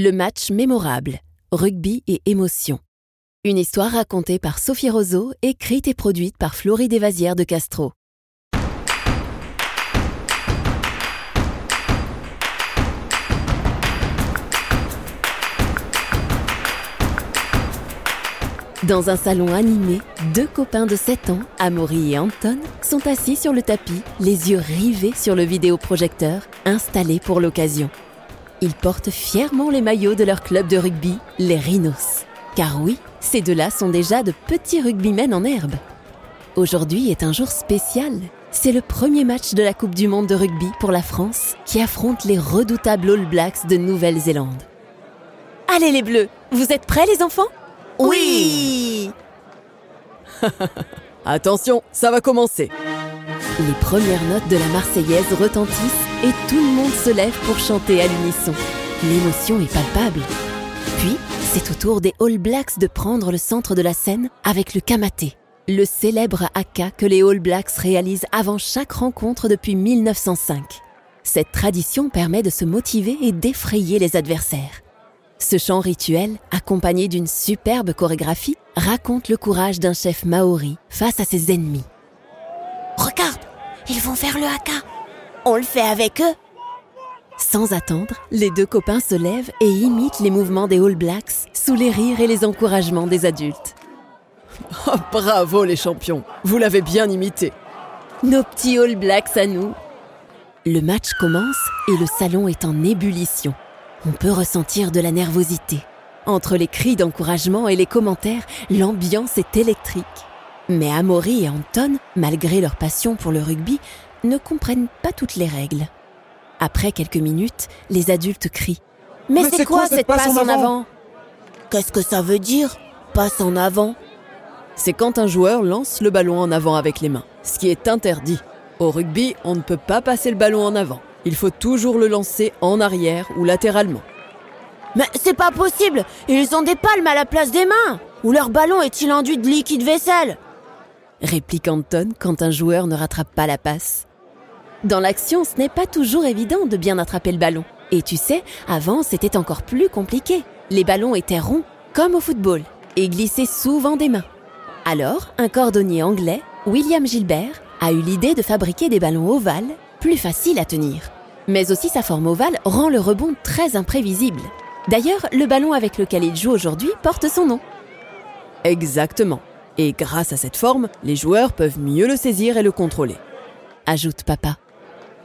Le match mémorable, rugby et émotion. Une histoire racontée par Sophie Roseau, écrite et produite par Florie Desvasières de Castro. Dans un salon animé, deux copains de 7 ans, Amaury et Anton, sont assis sur le tapis, les yeux rivés sur le vidéoprojecteur installé pour l'occasion. Ils portent fièrement les maillots de leur club de rugby, les Rhinos. Car oui, ces deux-là sont déjà de petits rugbymen en herbe. Aujourd'hui est un jour spécial. C'est le premier match de la Coupe du Monde de rugby pour la France qui affronte les redoutables All Blacks de Nouvelle-Zélande. Allez les Bleus, vous êtes prêts les enfants? Oui Attention, ça va commencer. Les premières notes de la Marseillaise retentissent et tout le monde se lève pour chanter à l'unisson. L'émotion est palpable. Puis, c'est au tour des All Blacks de prendre le centre de la scène avec le kamaté, le célèbre haka que les All Blacks réalisent avant chaque rencontre depuis 1905. Cette tradition permet de se motiver et d'effrayer les adversaires. Ce chant rituel, accompagné d'une superbe chorégraphie, raconte le courage d'un chef maori face à ses ennemis. Regarde, ils vont faire le haka. On le fait avec eux. Sans attendre, les deux copains se lèvent et imitent les mouvements des All Blacks sous les rires et les encouragements des adultes. Oh, bravo les champions, vous l'avez bien imité. Nos petits All Blacks à nous. Le match commence et le salon est en ébullition. On peut ressentir de la nervosité. Entre les cris d'encouragement et les commentaires, l'ambiance est électrique. Mais Amaury et Anton, malgré leur passion pour le rugby, ne comprennent pas toutes les règles. Après quelques minutes, les adultes crient Mais, c'est quoi, cette passe, en avant? Qu'est-ce que ça veut dire Passe en avant? C'est quand un joueur lance le ballon en avant avec les mains, ce qui est interdit. Au rugby, on ne peut pas passer le ballon en avant. Il faut toujours le lancer en arrière ou latéralement. Mais c'est pas possible Ils ont des palmes à la place des mains Ou leur ballon est-il enduit de liquide vaisselle? Réplique Anton quand un joueur ne rattrape pas la passe. Dans l'action, ce n'est pas toujours évident de bien attraper le ballon. Et tu sais, avant, c'était encore plus compliqué. Les ballons étaient ronds, comme au football, et glissaient souvent des mains. Alors, un cordonnier anglais, William Gilbert, a eu l'idée de fabriquer des ballons ovales, plus faciles à tenir. Mais aussi sa forme ovale rend le rebond très imprévisible. D'ailleurs, le ballon avec lequel il joue aujourd'hui porte son nom. Exactement. Et grâce à cette forme, les joueurs peuvent mieux le saisir et le contrôler. Ajoute papa.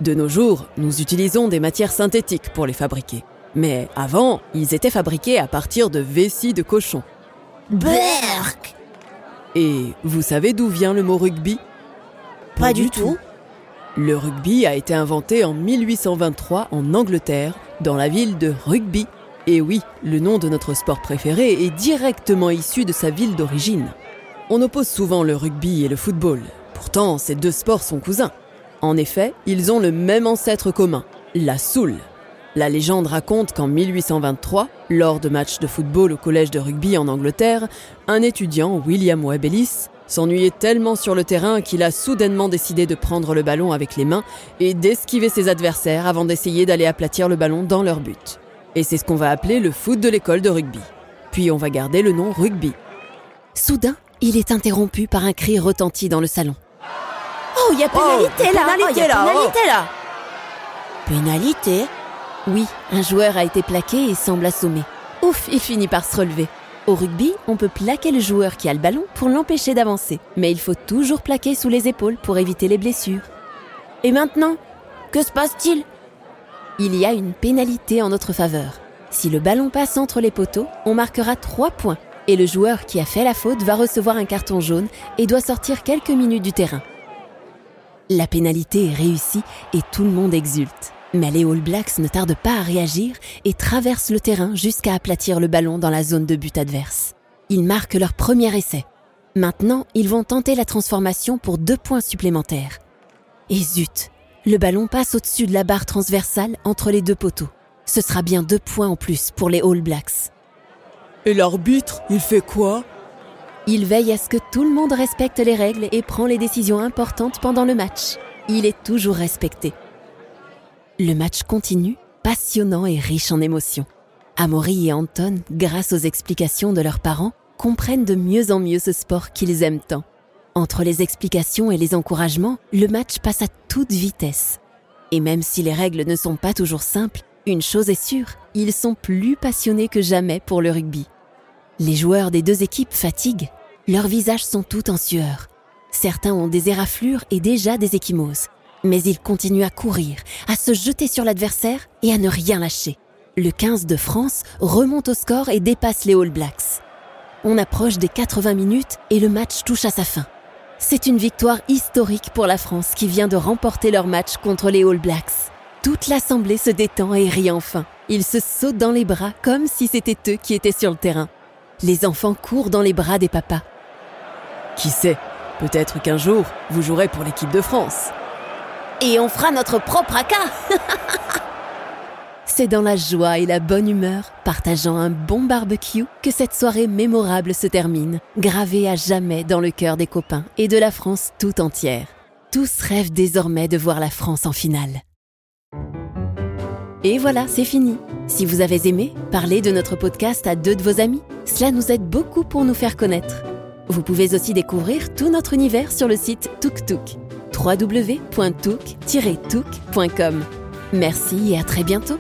De nos jours, nous utilisons des matières synthétiques pour les fabriquer. Mais avant, ils étaient fabriqués à partir de vessie de cochon. Berk Et vous savez d'où vient le mot rugby? Pas, du tout. Le rugby a été inventé en 1823 en Angleterre, dans la ville de Rugby. Et oui, le nom de notre sport préféré est directement issu de sa ville d'origine. On oppose souvent le rugby et le football. Pourtant, ces deux sports sont cousins. En effet, ils ont le même ancêtre commun, la soule. La légende raconte qu'en 1823, lors de matchs de football au collège de rugby en Angleterre, un étudiant, William Webb s'ennuyait tellement sur le terrain qu'il a soudainement décidé de prendre le ballon avec les mains et d'esquiver ses adversaires avant d'essayer d'aller aplatir le ballon dans leur but. Et c'est ce qu'on va appeler le foot de l'école de rugby. Puis on va garder le nom rugby. Soudain, il est interrompu par un cri retenti dans le salon. Oh, il y a pénalité là pénalité, Oh, y a là, pénalité là Pénalité Oui, un joueur a été plaqué et semble assommé. Ouf, il finit par se relever. Au rugby, on peut plaquer le joueur qui a le ballon pour l'empêcher d'avancer, mais il faut toujours plaquer sous les épaules pour éviter les blessures. Et maintenant Que se passe-t-il? Il y a une pénalité en notre faveur. Si le ballon passe entre les poteaux, on marquera 3 points et le joueur qui a fait la faute va recevoir un carton jaune et doit sortir quelques minutes du terrain. La pénalité est réussie et tout le monde exulte. Mais les All Blacks ne tardent pas à réagir et traversent le terrain jusqu'à aplatir le ballon dans la zone de but adverse. Ils marquent leur premier essai. Maintenant, ils vont tenter la transformation pour deux points supplémentaires. Et zut, le ballon passe au-dessus de la barre transversale entre les deux poteaux. Ce sera bien deux points en plus pour les All Blacks. Et l'arbitre, il fait quoi? Il veille à ce que tout le monde respecte les règles et prend les décisions importantes pendant le match. Il est toujours respecté. Le match continue, passionnant et riche en émotions. Amaury et Anton, grâce aux explications de leurs parents, comprennent de mieux en mieux ce sport qu'ils aiment tant. Entre les explications et les encouragements, le match passe à toute vitesse. Et même si les règles ne sont pas toujours simples, une chose est sûre, ils sont plus passionnés que jamais pour le rugby. Les joueurs des deux équipes fatiguent. Leurs visages sont tout en sueur. Certains ont des éraflures et déjà des échymoses. Mais ils continuent à courir, à se jeter sur l'adversaire et à ne rien lâcher. Le 15 de France remonte au score et dépasse les All Blacks. On approche des 80 minutes et le match touche à sa fin. C'est une victoire historique pour la France qui vient de remporter leur match contre les All Blacks. Toute l'assemblée se détend et rit enfin. Ils se sautent dans les bras comme si c'était eux qui étaient sur le terrain. Les enfants courent dans les bras des papas. Qui sait Peut-être qu'un jour, vous jouerez pour l'équipe de France. Et on fera notre propre ACA C'est dans la joie et la bonne humeur, partageant un bon barbecue, que cette soirée mémorable se termine, gravée à jamais dans le cœur des copains et de la France tout entière. Tous rêvent désormais de voir la France en finale. Et voilà, c'est fini. Si vous avez aimé, parlez de notre podcast à deux de vos amis. Cela nous aide beaucoup pour nous faire connaître. Vous pouvez aussi découvrir tout notre univers sur le site TukTuk. www.tuk-tuk.com. Merci et à très bientôt.